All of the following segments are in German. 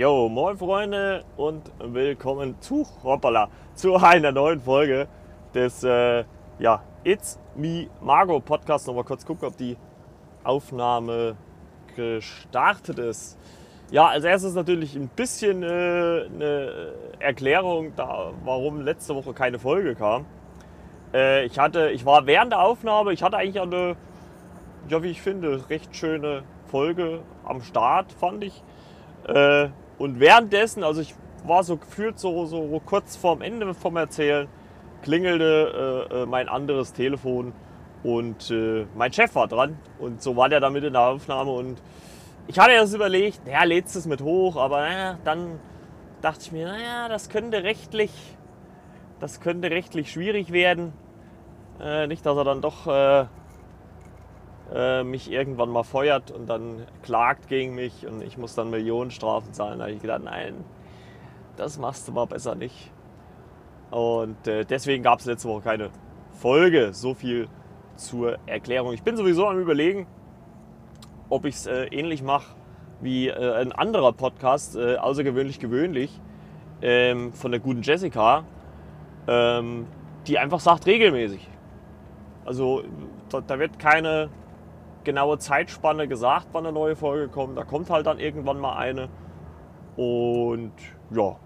Jo, moin Freunde und willkommen zu hoppala, zu einer neuen Folge des äh, ja, It's Me Margo Podcast. Nochmal kurz gucken, ob die Aufnahme gestartet ist. Ja, als erstes natürlich ein bisschen äh, eine Erklärung, da, warum letzte Woche keine Folge kam. Äh, ich, hatte, ich war während der Aufnahme, ich hatte eigentlich eine, ja, wie ich finde, recht schöne Folge am Start, fand ich. Äh, und währenddessen, also ich war so gefühlt so, so kurz vorm Ende vom Erzählen, klingelte äh, äh, mein anderes Telefon und äh, mein Chef war dran. Und so war der damit in der Aufnahme. Und ich hatte erst überlegt, naja, lädst es mit hoch, aber naja, dann dachte ich mir, naja, das könnte rechtlich, das könnte rechtlich schwierig werden. Äh, nicht, dass er dann doch äh, mich irgendwann mal feuert und dann klagt gegen mich und ich muss dann Millionenstrafen zahlen. Da habe ich gedacht, nein, das machst du mal besser nicht. Und äh, deswegen gab es letzte Woche keine Folge. So viel zur Erklärung. Ich bin sowieso am Überlegen, ob ich es äh, ähnlich mache wie äh, ein anderer Podcast, äh, außergewöhnlich gewöhnlich, ähm, von der guten Jessica, ähm, die einfach sagt regelmäßig. Also da, da, wird keine genaue Zeitspanne gesagt, wann eine neue Folge kommt. Da kommt halt dann irgendwann mal eine. Und ja,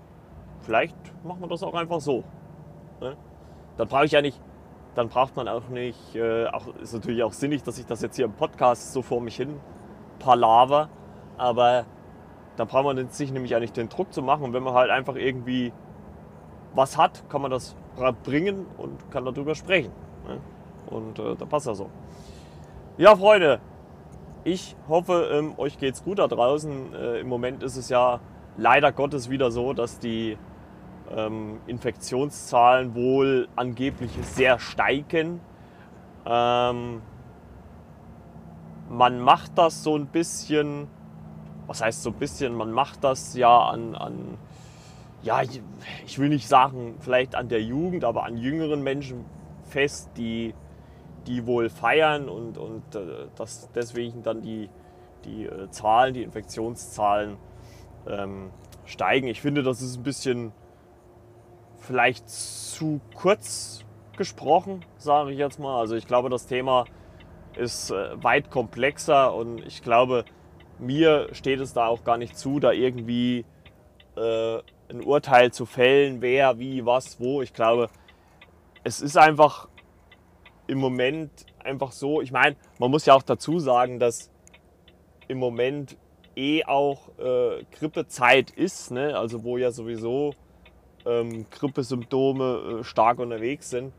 vielleicht machen wir das auch einfach so. Ne? Dann brauche ich ja nicht, dann braucht man auch nicht, äh, auch, ist natürlich auch sinnig, dass ich das jetzt hier im Podcast so vor mich hin palaver, aber da braucht man sich nämlich ja nicht den Druck zu machen. Und wenn man halt einfach irgendwie was hat, kann man das bringen und kann darüber sprechen. Ne? Und äh, da passt ja so. Ja, Freunde, ich hoffe, ähm, euch geht's gut da draußen. Äh, Im Moment ist es ja leider Gottes wieder so, dass die ähm, Infektionszahlen wohl angeblich sehr steigen. Ähm, man macht das so ein bisschen, was heißt so ein bisschen, man macht das ja an, an ja, ich will nicht sagen, vielleicht an der Jugend, aber an jüngeren Menschen fest, die, die wohl feiern und, und äh, dass deswegen dann die, die äh, Zahlen, die Infektionszahlen ähm, steigen. Ich finde, das ist ein bisschen vielleicht zu kurz gesprochen, sage ich jetzt mal. Also ich glaube, das Thema ist äh, weit komplexer und ich glaube, mir steht es da auch gar nicht zu, da irgendwie äh, ein Urteil zu fällen, wer, wie, was, wo. Ich glaube, es ist einfach im Moment einfach so. Ich meine, man muss ja auch dazu sagen, dass im Moment eh auch äh, Grippezeit ist, ne? also wo ja sowieso ähm, Grippesymptome äh, stark unterwegs sind.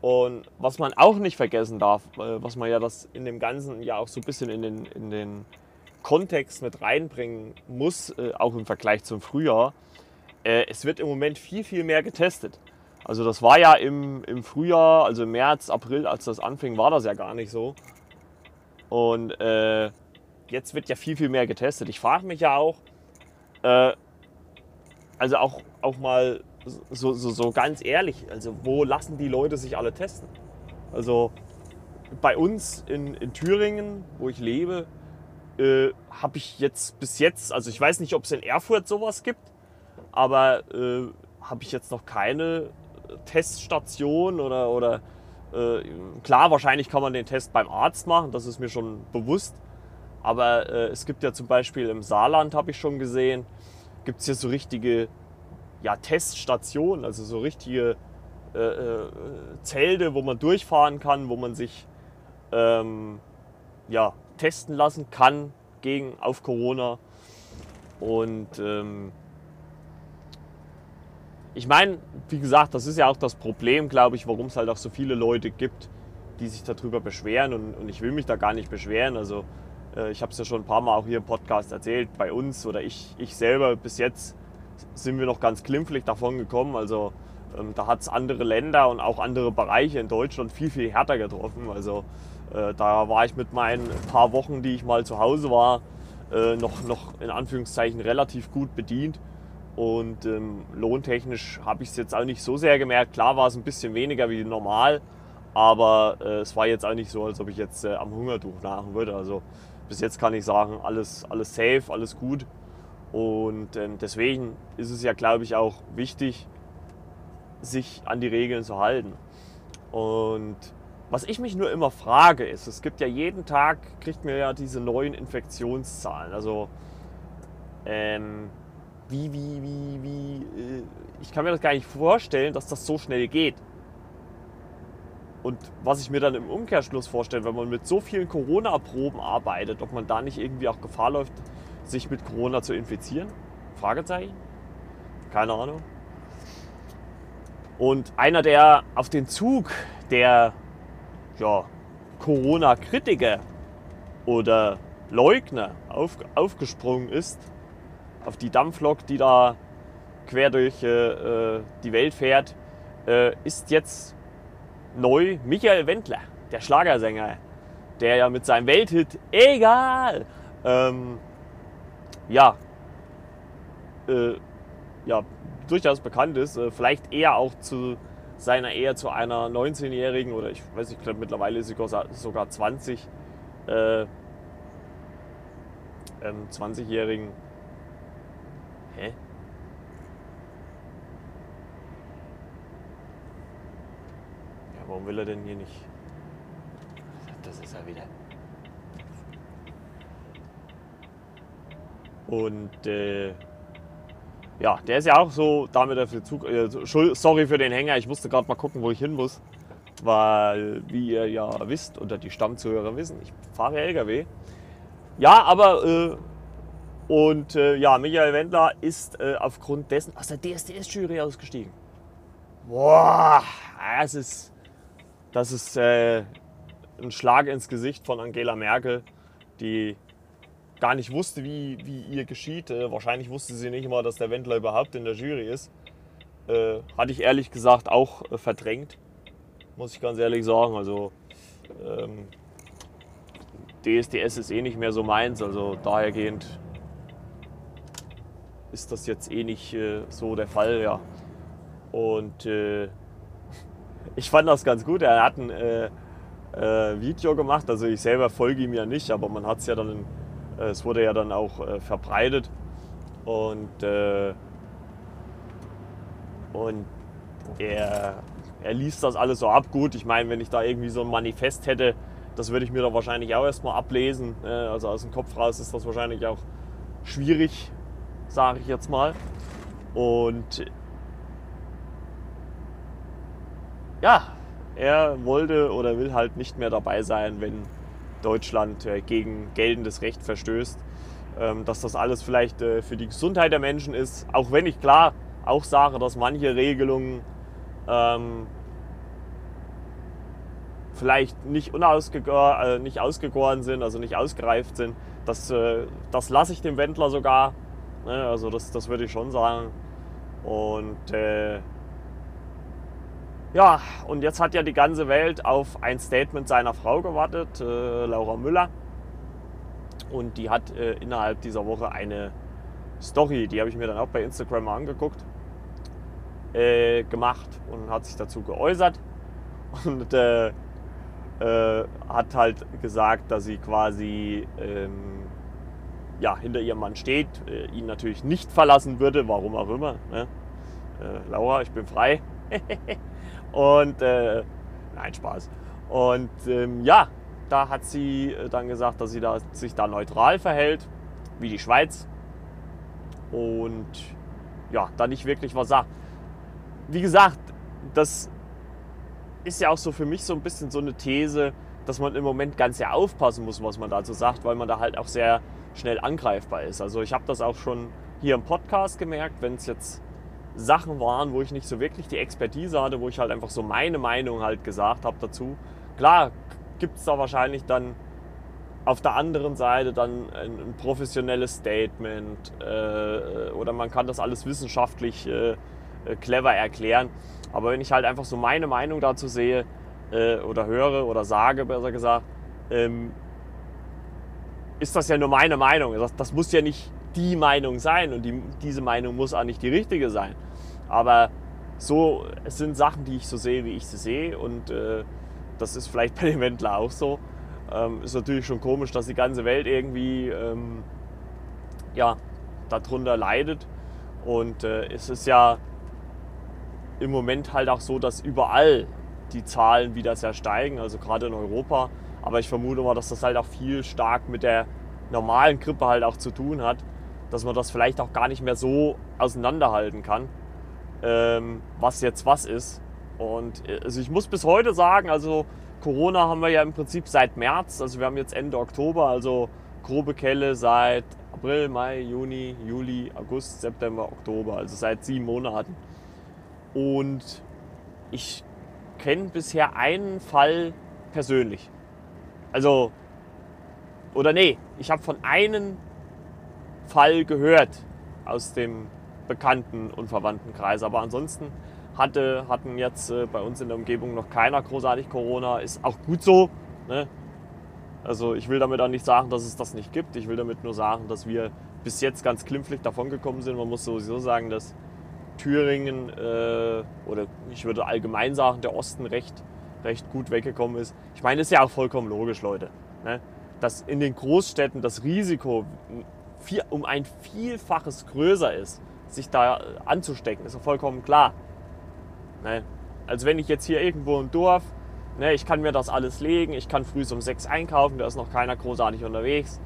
Und was man auch nicht vergessen darf, äh, was man ja das in dem Ganzen ja auch so ein bisschen in den, in den Kontext mit reinbringen muss, äh, auch im Vergleich zum Frühjahr, äh, es wird im Moment viel, viel mehr getestet. Also das war ja im, im Frühjahr, also im März, April, als das anfing, war das ja gar nicht so. Und äh, jetzt wird ja viel, viel mehr getestet. Ich frage mich ja auch, äh, also auch, auch mal so, so, so ganz ehrlich, also wo lassen die Leute sich alle testen? Also bei uns in, in Thüringen, wo ich lebe, äh, habe ich jetzt bis jetzt, also ich weiß nicht, ob es in Erfurt sowas gibt, aber äh, habe ich jetzt noch keine Teststation oder, oder äh, klar, wahrscheinlich kann man den Test beim Arzt machen, das ist mir schon bewusst. Aber äh, es gibt ja zum Beispiel im Saarland, habe ich schon gesehen, gibt es hier so richtige ja, Teststationen, also so richtige äh, äh, Zelte, wo man durchfahren kann, wo man sich ähm, ja, testen lassen kann gegen auf Corona. Und ähm, ich meine, wie gesagt, das ist ja auch das Problem, glaube ich, warum es halt auch so viele Leute gibt, die sich darüber beschweren. Und, und ich will mich da gar nicht beschweren. Also äh, ich habe es ja schon ein paar Mal auch hier im Podcast erzählt, bei uns oder ich, ich selber bis jetzt sind wir noch ganz glimpflich davon gekommen. Also ähm, da hat es andere Länder und auch andere Bereiche in Deutschland viel, viel härter getroffen. Also äh, da war ich mit meinen paar Wochen, die ich mal zu Hause war, äh, noch, noch in Anführungszeichen relativ gut bedient. Und ähm, lohntechnisch habe ich es jetzt auch nicht so sehr gemerkt. Klar war es ein bisschen weniger wie normal, aber äh, es war jetzt auch nicht so, als ob ich jetzt äh, am Hungertuch nagen würde. Also bis jetzt kann ich sagen, alles, alles safe, alles gut. Und ähm, deswegen ist es ja, glaube ich, auch wichtig, sich an die Regeln zu halten. Und was ich mich nur immer frage, ist, es gibt ja jeden Tag, kriegt man ja diese neuen Infektionszahlen. Also, ähm, wie, wie, wie, wie, äh, ich kann mir das gar nicht vorstellen, dass das so schnell geht. Und was ich mir dann im Umkehrschluss vorstelle, wenn man mit so vielen Corona-Proben arbeitet, ob man da nicht irgendwie auch Gefahr läuft, sich mit Corona zu infizieren? Fragezeichen? Keine Ahnung. Und einer, der auf den Zug der ja, Corona-Kritiker oder Leugner auf, aufgesprungen ist, auf die Dampflok, die da quer durch äh, äh, die Welt fährt, äh, ist jetzt neu Michael Wendler, der Schlagersänger, der ja mit seinem Welthit Egal ähm, ja, äh, ja, durchaus bekannt ist, äh, vielleicht eher auch zu seiner eher zu einer 19-Jährigen oder ich weiß nicht, ich glaube mittlerweile ist sie sogar 20, äh, ähm, 20-Jährigen. Warum will er denn hier nicht? Das ist er wieder. Und äh, ja, der ist ja auch so damit dafür Zug. Äh, sorry für den Hänger, ich musste gerade mal gucken, wo ich hin muss. Weil, wie ihr ja wisst, oder die Stammzuhörer wissen, ich fahre LKW. Ja, aber äh, und äh, ja, Michael Wendler ist äh, aufgrund dessen aus der DSDS-Jury ausgestiegen. Boah, das ist, das ist äh, ein Schlag ins Gesicht von Angela Merkel, die gar nicht wusste, wie, wie ihr geschieht. Äh, wahrscheinlich wusste sie nicht mal, dass der Wendler überhaupt in der Jury ist. Äh, hatte ich ehrlich gesagt auch äh, verdrängt, muss ich ganz ehrlich sagen. Also ähm, DSDS ist eh nicht mehr so meins, also dahergehend ist das jetzt eh nicht äh, so der Fall, ja. Und äh, ich fand das ganz gut. Er hat ein äh, Video gemacht, also ich selber folge ihm ja nicht, aber man hat es ja dann äh, es wurde ja dann auch äh, verbreitet und, äh, und er, er liest das alles so ab. Gut, ich meine, wenn ich da irgendwie so ein Manifest hätte, das würde ich mir da wahrscheinlich auch erstmal ablesen. Ne? Also aus dem Kopf raus ist das wahrscheinlich auch schwierig, sage ich jetzt mal. Und ja, er wollte oder will halt nicht mehr dabei sein, wenn Deutschland äh, gegen geltendes Recht verstößt. Ähm, dass das alles vielleicht äh, für die Gesundheit der Menschen ist. Auch wenn ich klar auch sage, dass manche Regelungen ähm, vielleicht nicht, äh, nicht ausgegoren sind, also nicht ausgereift sind. Das, äh, das lasse ich dem Wendler sogar. Ne? Also das, das würde ich schon sagen. Und äh, ja, und jetzt hat ja die ganze Welt auf ein Statement seiner Frau gewartet, äh, Laura Müller. Und die hat äh, innerhalb dieser Woche eine Story, die habe ich mir dann auch bei Instagram mal angeguckt, äh, gemacht und hat sich dazu geäußert. Und äh, äh, hat halt gesagt, dass sie quasi ähm, ja, hinter ihrem Mann steht, äh, ihn natürlich nicht verlassen würde, warum auch immer. Ne? Laura, ich bin frei. Und äh, nein, Spaß. Und ähm, ja, da hat sie äh, dann gesagt, dass sie da, sich da neutral verhält, wie die Schweiz. Und ja, da nicht wirklich was sagt. Wie gesagt, das ist ja auch so für mich so ein bisschen so eine These, dass man im Moment ganz sehr aufpassen muss, was man dazu sagt, weil man da halt auch sehr schnell angreifbar ist. Also ich habe das auch schon hier im Podcast gemerkt, wenn es jetzt Sachen waren, wo ich nicht so wirklich die Expertise hatte, wo ich halt einfach so meine Meinung halt gesagt habe dazu. Klar gibt es da wahrscheinlich dann auf der anderen Seite dann ein, professionelles Statement äh, oder man kann das alles wissenschaftlich äh, äh, clever erklären. Aber wenn ich halt einfach so meine Meinung dazu sehe äh, oder höre oder sage, besser gesagt, ähm, ist das ja nur meine Meinung. Das, das muss ja nicht die Meinung sein und die, diese Meinung muss auch nicht die richtige sein. Aber so, es sind Sachen, die ich so sehe, wie ich sie sehe und äh, das ist vielleicht bei dem Wendler auch so. Ähm, ist natürlich schon komisch, dass die ganze Welt irgendwie ähm, ja, darunter leidet. Und äh, es ist ja im Moment halt auch so, dass überall die Zahlen wieder sehr steigen, also gerade in Europa. Aber ich vermute mal, dass das halt auch viel stark mit der normalen Grippe halt auch zu tun hat, dass man das vielleicht auch gar nicht mehr so auseinanderhalten kann, ähm, was jetzt was ist. Und äh, also ich muss bis heute sagen, also Corona haben wir ja im Prinzip seit März, also wir haben jetzt Ende Oktober, also grobe Kelle seit April, Mai, Juni, Juli, August, September, Oktober, also seit sieben Monaten. Und ich kenne bisher einen Fall persönlich. Also, oder nee, ich habe von einem Fall gehört aus dem Bekannten- und Verwandtenkreis. Aber ansonsten hatte, hatten jetzt äh, bei uns in der Umgebung noch keiner großartig Corona. Ist auch gut so. Ne? Also ich will damit auch nicht sagen, dass es das nicht gibt. Ich will damit nur sagen, dass wir bis jetzt ganz klimpflich davongekommen sind. Man muss sowieso sagen, dass Thüringen äh, oder ich würde allgemein sagen, der Osten recht, recht gut weggekommen ist. Ich meine, ist ja auch vollkommen logisch, Leute. Ne? Dass in den Großstädten das Risiko viel, um ein Vielfaches größer ist, sich da anzustecken, ist ja vollkommen klar. Ne? Also wenn ich jetzt hier irgendwo im Dorf, ne, ich kann mir das alles legen, ich kann früh um sechs einkaufen, da ist noch keiner großartig unterwegs.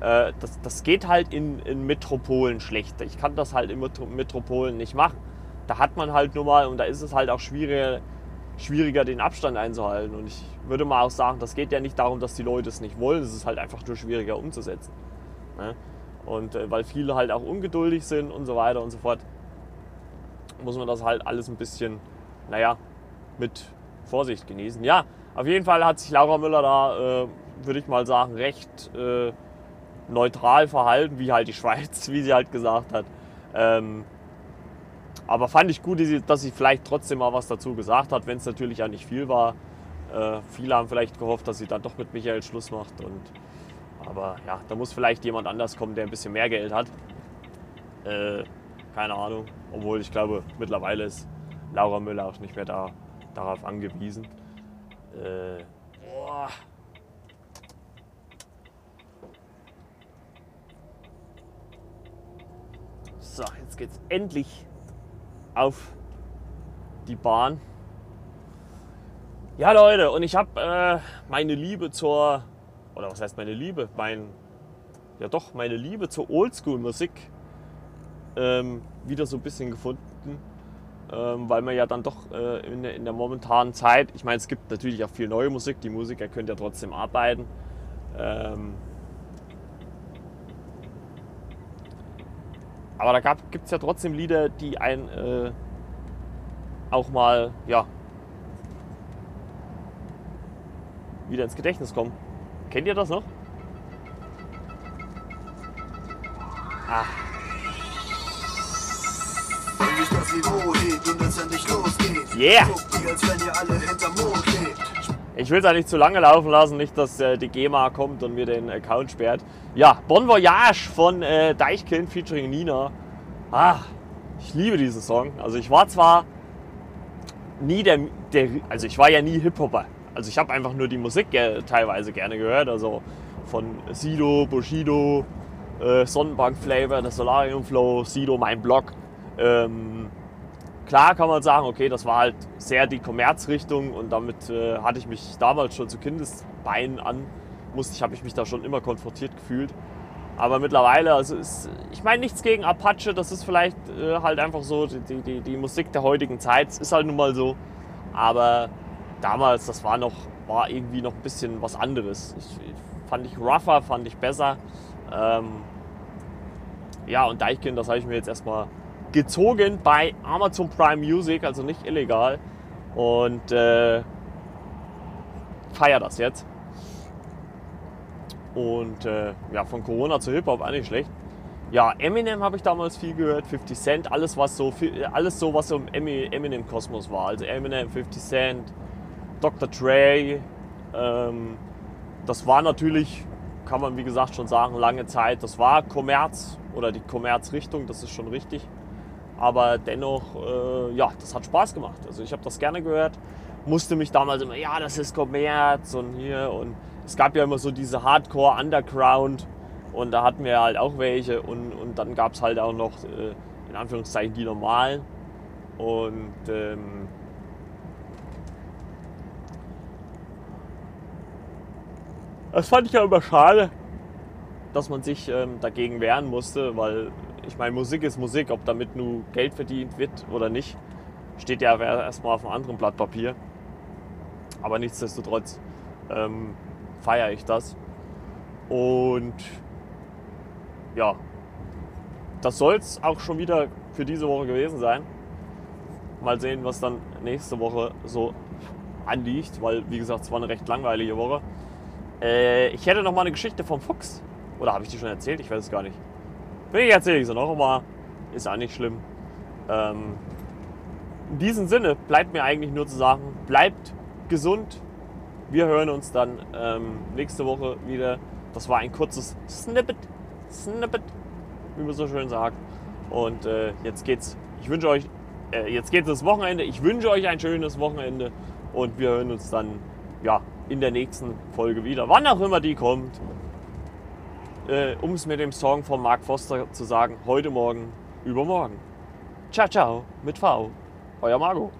Äh, das, das geht halt in, in Metropolen schlechter. Ich kann das halt in Metropolen nicht machen. Da hat man halt nur mal, und da ist es halt auch schwieriger, schwieriger den Abstand einzuhalten. Und ich würde mal auch sagen, das geht ja nicht darum, dass die Leute es nicht wollen, es ist halt einfach nur schwieriger umzusetzen. Ne? Und äh, weil viele halt auch ungeduldig sind und so weiter und so fort, muss man das halt alles ein bisschen, naja, mit Vorsicht genießen. Ja, auf jeden Fall hat sich Laura Müller da, äh, würde ich mal sagen, recht äh, neutral verhalten, wie halt die Schweiz, wie sie halt gesagt hat. Ähm, aber fand ich gut, dass sie vielleicht trotzdem mal was dazu gesagt hat, wenn es natürlich ja nicht viel war. Äh, viele haben vielleicht gehofft, dass sie dann doch mit Michael Schluss macht. Und, aber ja, da muss vielleicht jemand anders kommen, der ein bisschen mehr Geld hat. Äh, keine Ahnung. Obwohl ich glaube, mittlerweile ist Laura Müller auch nicht mehr da, darauf angewiesen. Äh, boah. So, jetzt geht's endlich auf die Bahn. Ja, Leute, und ich habe äh, meine Liebe zur, oder was heißt meine Liebe? Mein, ja doch, meine Liebe zur Oldschool-Musik ähm, wieder so ein bisschen gefunden, ähm, weil man ja dann doch äh, in, der, in, der, momentanen Zeit, ich meine, es gibt natürlich auch viel neue Musik, die Musiker können ja trotzdem arbeiten. Ähm, aber da gibt es ja trotzdem Lieder, die ein äh, auch mal, ja, wieder ins Gedächtnis kommen. Kennt ihr das noch? Ah. Yeah! Ich will es eigentlich zu lange laufen lassen, nicht, dass äh, die GEMA kommt und mir den Account sperrt. Ja, Bon Voyage von äh, Deichkind featuring Nina. Ah, ich liebe diesen Song. Also ich war zwar nie der, der also ich war ja nie Hip-Hopper. Also ich habe einfach nur die Musik teilweise gerne gehört. Also von Sido, Bushido, äh, Sonnenbank Flavor, das Solarium Flow, Sido, mein Blog. Ähm, klar kann man sagen, okay, das war halt sehr die Kommerzrichtung und damit äh, hatte ich mich damals schon zu Kindesbeinen an, musste ich, habe ich mich da schon immer konfrontiert gefühlt. Aber mittlerweile, also ist, ich meine nichts gegen Apache, das ist vielleicht äh, halt einfach so die, die, die Musik der heutigen Zeit, ist halt nun mal so. Aber damals, das war noch, war irgendwie noch ein bisschen was anderes. Ich, fand ich rougher, fand ich besser. Ähm, ja, und Deichkind, das habe ich mir jetzt erstmal gezogen bei Amazon Prime Music, also nicht illegal. Und äh, feier das jetzt. Und äh, ja, von Corona zu Hip-Hop auch nicht schlecht. Ja, Eminem habe ich damals viel gehört, 50 Cent, alles was so, alles so was so im Eminem-Kosmos war. Also Eminem, 50 Cent, Dr. Dre. Ähm, das war natürlich, kann man wie gesagt schon sagen, lange Zeit. Das war Kommerz oder die Kommerzrichtung, das ist schon richtig. Aber dennoch, äh, ja, das hat Spaß gemacht. Also ich habe das gerne gehört. Musste mich damals immer, ja, das ist Kommerz und hier und es gab ja immer so diese Hardcore-Underground Und da hatten wir halt auch welche und, und dann gab es halt auch noch äh, in Anführungszeichen die normalen. Und ähm, das fand ich ja immer schade, dass man sich ähm, dagegen wehren musste, weil ich meine, Musik ist Musik, ob damit nur Geld verdient wird oder nicht, steht ja erstmal auf einem anderen Blatt Papier. Aber nichtsdestotrotz ähm, feiere ich das. Und ja, das soll es auch schon wieder für diese Woche gewesen sein. Mal sehen, was dann nächste Woche so anliegt, weil wie gesagt, es war eine recht langweilige Woche. Äh, ich hätte noch mal eine Geschichte vom Fuchs. Oder habe ich die schon erzählt? Ich weiß es gar nicht. Wenn ich erzähle ich sie noch mal. Ist auch nicht schlimm. Ähm, in diesem Sinne bleibt mir eigentlich nur zu sagen, bleibt gesund. Wir hören uns dann ähm, nächste Woche wieder. Das war ein kurzes Snippet, Snippet, wie man so schön sagt. Und äh, jetzt geht's. Ich wünsche euch, äh, jetzt geht's ins Wochenende. Ich wünsche euch ein schönes Wochenende und wir hören uns dann ja in der nächsten Folge wieder, wann auch immer die kommt. Äh, um es mit dem Song von Mark Foster zu sagen, heute Morgen, übermorgen. Ciao, ciao, mit V. Euer Margot.